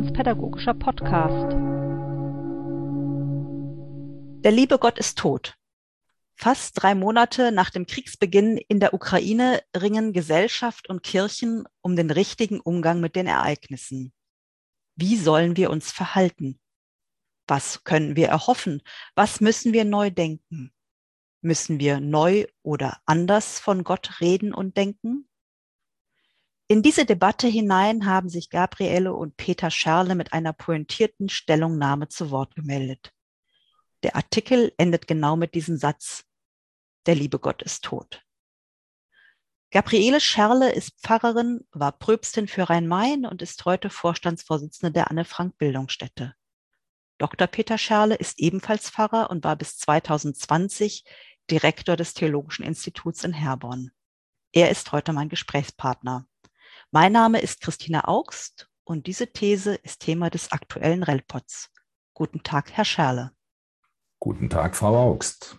Religionspädagogischer Podcast. Der liebe Gott ist tot. Fast drei Monate nach dem Kriegsbeginn in der Ukraine ringen Gesellschaft und Kirchen um den richtigen Umgang mit den Ereignissen. Wie sollen wir uns verhalten? Was können wir erhoffen? Was müssen wir neu denken? Müssen wir neu oder anders von Gott reden und denken? In diese Debatte hinein haben sich Gabriele und Peter Scherle mit einer pointierten Stellungnahme zu Wort gemeldet. Der Artikel endet genau mit diesem Satz. Der liebe Gott ist tot. Gabriele Scherle ist Pfarrerin, war Pröbstin für Rhein-Main und ist heute Vorstandsvorsitzende der Anne-Frank-Bildungsstätte. Dr. Peter Scherle ist ebenfalls Pfarrer und war bis 2020 Direktor des Theologischen Instituts in Herborn. Er ist heute mein Gesprächspartner. Mein Name ist Christina Augst und diese These ist Thema des aktuellen Relpots. Guten Tag, Herr Scherle. Guten Tag, Frau Augst.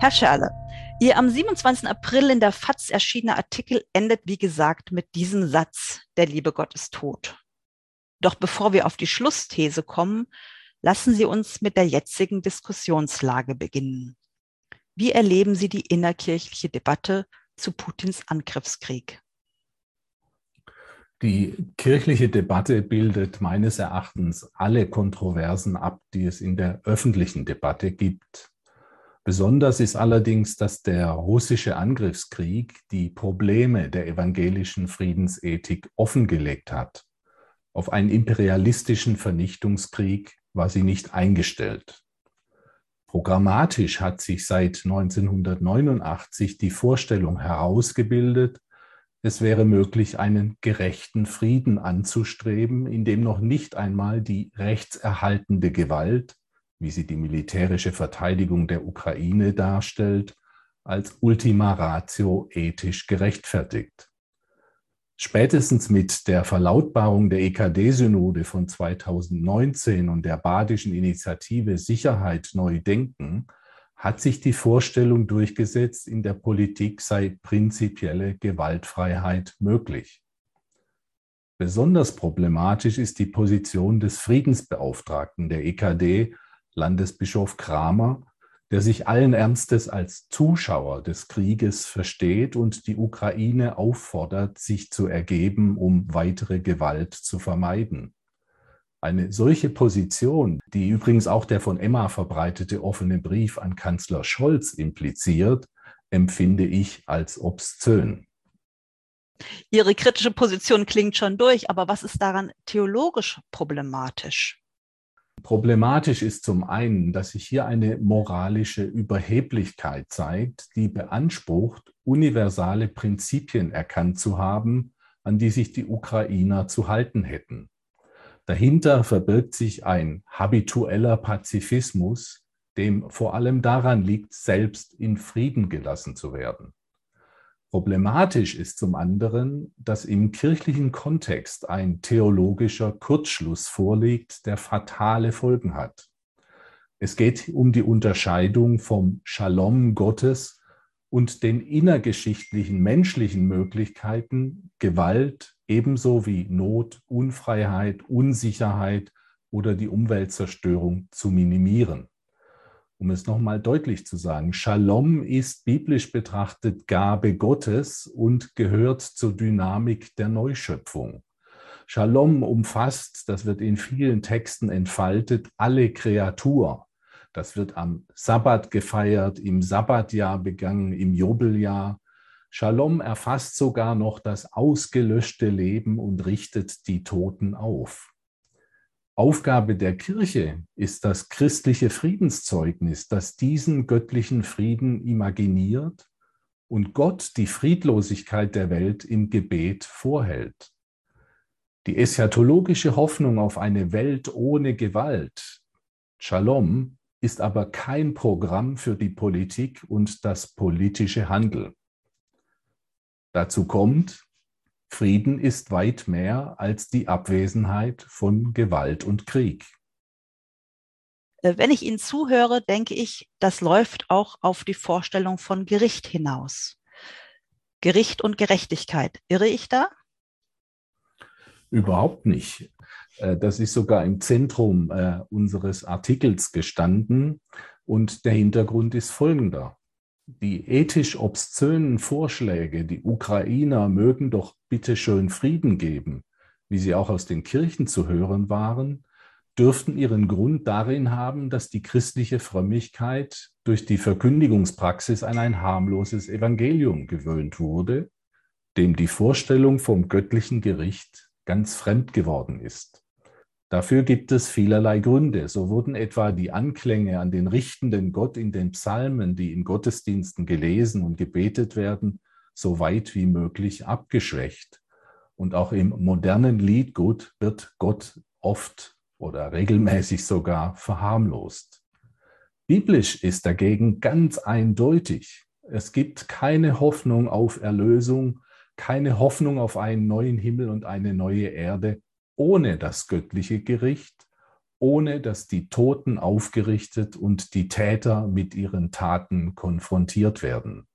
Herr Scherle, Ihr am 27. April in der FAZ erschienener Artikel endet, wie gesagt, mit diesem Satz, der liebe Gott ist tot. Doch bevor wir auf die Schlussthese kommen, lassen Sie uns mit der jetzigen Diskussionslage beginnen. Wie erleben Sie die innerkirchliche Debatte zu Putins Angriffskrieg? Die kirchliche Debatte bildet meines Erachtens alle Kontroversen ab, die es in der öffentlichen Debatte gibt. Besonders ist allerdings, dass der russische Angriffskrieg die Probleme der evangelischen Friedensethik offengelegt hat. Auf einen imperialistischen Vernichtungskrieg war sie nicht eingestellt. Programmatisch hat sich seit 1989 die Vorstellung herausgebildet, es wäre möglich, einen gerechten Frieden anzustreben, in dem noch nicht einmal die rechtserhaltende Gewalt, wie sie die militärische Verteidigung der Ukraine darstellt, als Ultima Ratio ethisch gerechtfertigt. Spätestens mit der Verlautbarung der EKD-Synode von 2019 und der badischen Initiative Sicherheit neu denken hat sich die Vorstellung durchgesetzt, in der Politik sei prinzipielle Gewaltfreiheit möglich. Besonders problematisch ist die Position des Friedensbeauftragten der EKD, Landesbischof Kramer, der sich allen Ernstes als Zuschauer des Krieges versteht und die Ukraine auffordert, sich zu ergeben, um weitere Gewalt zu vermeiden. Eine solche Position, die übrigens auch der von Emma verbreitete offene Brief an Kanzler Scholz impliziert, empfinde ich als obszön. Ihre kritische Position klingt schon durch, aber was ist daran theologisch problematisch? Problematisch ist zum einen, dass sich hier eine moralische Überheblichkeit zeigt, die beansprucht, universale Prinzipien erkannt zu haben, an die sich die Ukrainer zu halten hätten. Dahinter verbirgt sich ein habitueller Pazifismus, dem vor allem daran liegt, selbst in Frieden gelassen zu werden. Problematisch ist zum anderen, dass im kirchlichen Kontext ein theologischer Kurzschluss vorliegt, der fatale Folgen hat. Es geht um die Unterscheidung vom Shalom Gottes und den innergeschichtlichen menschlichen Möglichkeiten, Gewalt ebenso wie Not, Unfreiheit, Unsicherheit oder die Umweltzerstörung zu minimieren um es nochmal deutlich zu sagen, Shalom ist biblisch betrachtet Gabe Gottes und gehört zur Dynamik der Neuschöpfung. Shalom umfasst, das wird in vielen Texten entfaltet, alle Kreatur. Das wird am Sabbat gefeiert, im Sabbatjahr begangen, im Jubeljahr. Shalom erfasst sogar noch das ausgelöschte Leben und richtet die Toten auf. Aufgabe der Kirche ist das christliche Friedenszeugnis, das diesen göttlichen Frieden imaginiert und Gott die Friedlosigkeit der Welt im Gebet vorhält. Die eschatologische Hoffnung auf eine Welt ohne Gewalt, Shalom, ist aber kein Programm für die Politik und das politische Handeln. Dazu kommt, Frieden ist weit mehr als die Abwesenheit von Gewalt und Krieg. Äh, wenn ich Ihnen zuhöre, denke ich, das läuft auch auf die Vorstellung von Gericht hinaus. Gericht und Gerechtigkeit. Irre ich da? Überhaupt nicht. Äh, das ist sogar im Zentrum äh, unseres Artikels gestanden. Und der Hintergrund ist folgender. Die ethisch obszönen Vorschläge, die Ukrainer mögen doch bitte schön Frieden geben, wie sie auch aus den Kirchen zu hören waren, dürften ihren Grund darin haben, dass die christliche Frömmigkeit durch die Verkündigungspraxis an ein harmloses Evangelium gewöhnt wurde, dem die Vorstellung vom göttlichen Gericht ganz fremd geworden ist. Dafür gibt es vielerlei Gründe. So wurden etwa die Anklänge an den richtenden Gott in den Psalmen, die in Gottesdiensten gelesen und gebetet werden, so weit wie möglich abgeschwächt. Und auch im modernen Liedgut wird Gott oft oder regelmäßig sogar verharmlost. Biblisch ist dagegen ganz eindeutig. Es gibt keine Hoffnung auf Erlösung, keine Hoffnung auf einen neuen Himmel und eine neue Erde, ohne das göttliche Gericht, ohne dass die Toten aufgerichtet und die Täter mit ihren Taten konfrontiert werden.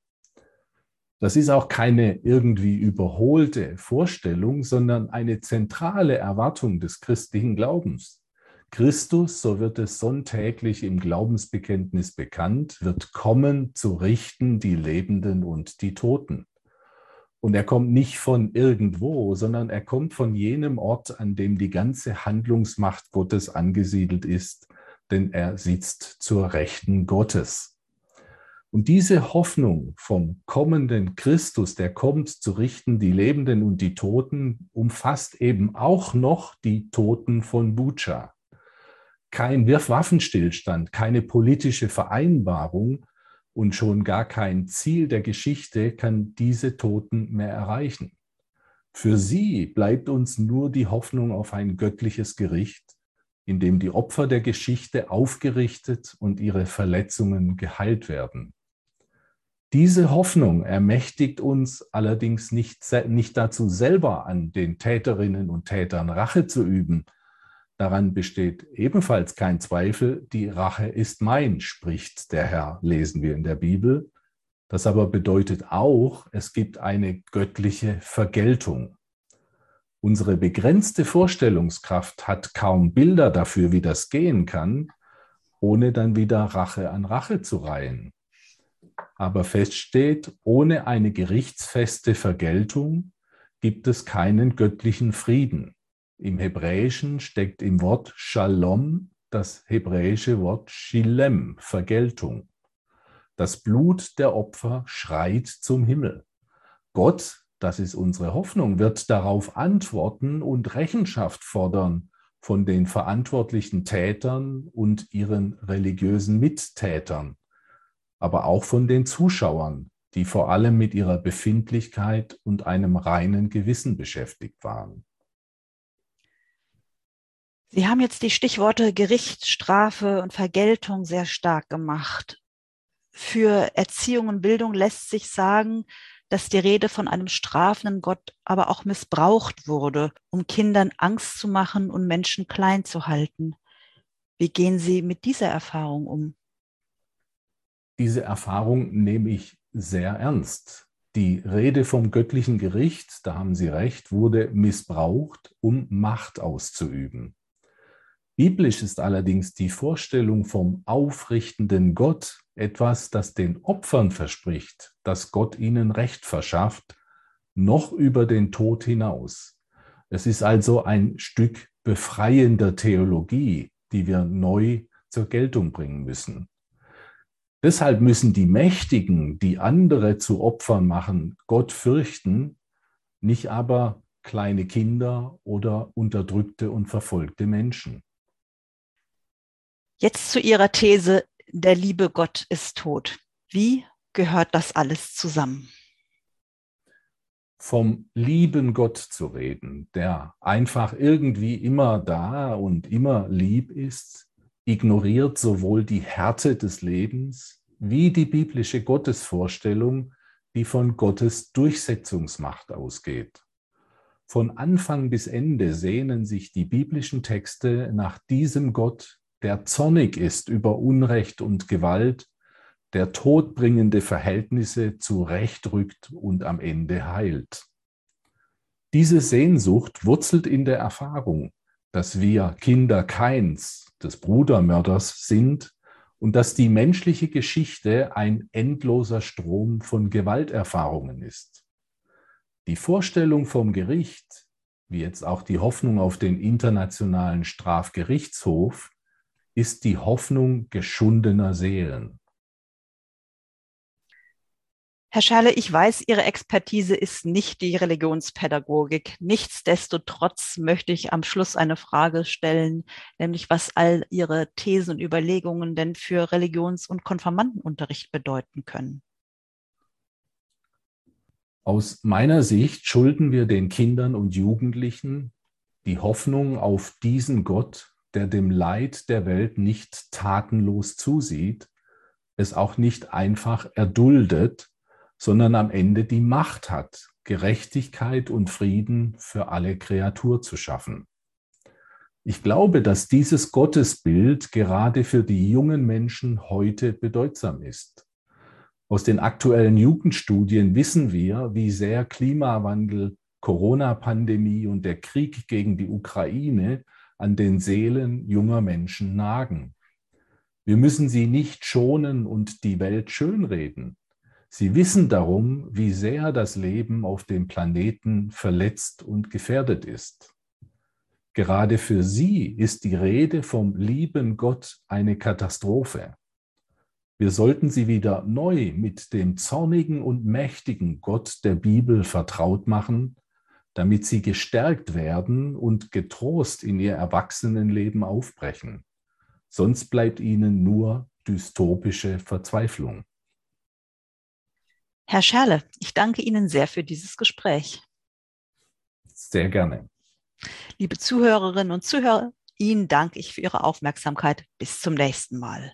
Das ist auch keine irgendwie überholte Vorstellung, sondern eine zentrale Erwartung des christlichen Glaubens. Christus, so wird es sonntäglich im Glaubensbekenntnis bekannt, wird kommen zu richten die Lebenden und die Toten. Und er kommt nicht von irgendwo, sondern er kommt von jenem Ort, an dem die ganze Handlungsmacht Gottes angesiedelt ist, denn er sitzt zur Rechten Gottes. Und diese Hoffnung vom kommenden Christus, der kommt zu richten die Lebenden und die Toten, umfasst eben auch noch die Toten von Bucha. Kein Waffenstillstand, keine politische Vereinbarung, und schon gar kein Ziel der Geschichte kann diese Toten mehr erreichen. Für sie bleibt uns nur die Hoffnung auf ein göttliches Gericht, in dem die Opfer der Geschichte aufgerichtet und ihre Verletzungen geheilt werden. Diese Hoffnung ermächtigt uns allerdings nicht, nicht dazu, selber an den Täterinnen und Tätern Rache zu üben, Daran besteht ebenfalls kein Zweifel, die Rache ist mein, spricht der Herr, lesen wir in der Bibel. Das aber bedeutet auch, es gibt eine göttliche Vergeltung. Unsere begrenzte Vorstellungskraft hat kaum Bilder dafür, wie das gehen kann, ohne dann wieder Rache an Rache zu reihen. Aber fest steht, ohne eine gerichtsfeste Vergeltung gibt es keinen göttlichen Frieden. Im Hebräischen steckt im Wort Shalom das hebräische Wort Shilem, Vergeltung. Das Blut der Opfer schreit zum Himmel. Gott, das ist unsere Hoffnung, wird darauf antworten und Rechenschaft fordern von den verantwortlichen Tätern und ihren religiösen Mittätern, aber auch von den Zuschauern, die vor allem mit ihrer Befindlichkeit und einem reinen Gewissen beschäftigt waren. Sie haben jetzt die Stichworte Gericht, Strafe und Vergeltung sehr stark gemacht. Für Erziehung und Bildung lässt sich sagen, dass die Rede von einem strafenden Gott aber auch missbraucht wurde, um Kindern Angst zu machen und Menschen klein zu halten. Wie gehen Sie mit dieser Erfahrung um? Diese Erfahrung nehme ich sehr ernst. Die Rede vom göttlichen Gericht, da haben Sie recht, wurde missbraucht, um Macht auszuüben. Biblisch ist allerdings die Vorstellung vom aufrichtenden Gott etwas, das den Opfern verspricht, dass Gott ihnen Recht verschafft, noch über den Tod hinaus. Es ist also ein Stück befreiender Theologie, die wir neu zur Geltung bringen müssen. Deshalb müssen die Mächtigen, die andere zu Opfern machen, Gott fürchten, nicht aber kleine Kinder oder unterdrückte und verfolgte Menschen. Jetzt zu Ihrer These, der liebe Gott ist tot. Wie gehört das alles zusammen? Vom lieben Gott zu reden, der einfach irgendwie immer da und immer lieb ist, ignoriert sowohl die Härte des Lebens wie die biblische Gottesvorstellung, die von Gottes Durchsetzungsmacht ausgeht. Von Anfang bis Ende sehnen sich die biblischen Texte nach diesem Gott, der zornig ist über Unrecht und Gewalt, der todbringende Verhältnisse zurechtrückt und am Ende heilt. Diese Sehnsucht wurzelt in der Erfahrung, dass wir Kinder Keins, des Brudermörders, sind und dass die menschliche Geschichte ein endloser Strom von Gewalterfahrungen ist. Die Vorstellung vom Gericht, wie jetzt auch die Hoffnung auf den Internationalen Strafgerichtshof, ist die Hoffnung geschundener Seelen. Herr Scherle, ich weiß, Ihre Expertise ist nicht die Religionspädagogik. Nichtsdestotrotz möchte ich am Schluss eine Frage stellen, nämlich was all Ihre Thesen und Überlegungen denn für Religions- und Konfirmandenunterricht bedeuten können. Aus meiner Sicht schulden wir den Kindern und Jugendlichen die Hoffnung auf diesen Gott, der dem Leid der Welt nicht tatenlos zusieht, es auch nicht einfach erduldet, sondern am Ende die Macht hat, Gerechtigkeit und Frieden für alle Kreatur zu schaffen. Ich glaube, dass dieses Gottesbild gerade für die jungen Menschen heute bedeutsam ist. Aus den aktuellen Jugendstudien wissen wir, wie sehr Klimawandel, Corona-Pandemie und der Krieg gegen die Ukraine an den Seelen junger Menschen nagen. Wir müssen sie nicht schonen und die Welt schönreden. Sie wissen darum, wie sehr das Leben auf dem Planeten verletzt und gefährdet ist. Gerade für sie ist die Rede vom lieben Gott eine Katastrophe. Wir sollten sie wieder neu mit dem zornigen und mächtigen Gott der Bibel vertraut machen, damit sie gestärkt werden und getrost in ihr Erwachsenenleben aufbrechen. Sonst bleibt ihnen nur dystopische Verzweiflung. Herr Scherle, ich danke Ihnen sehr für dieses Gespräch. Sehr gerne. Liebe Zuhörerinnen und Zuhörer, Ihnen danke ich für Ihre Aufmerksamkeit. Bis zum nächsten Mal.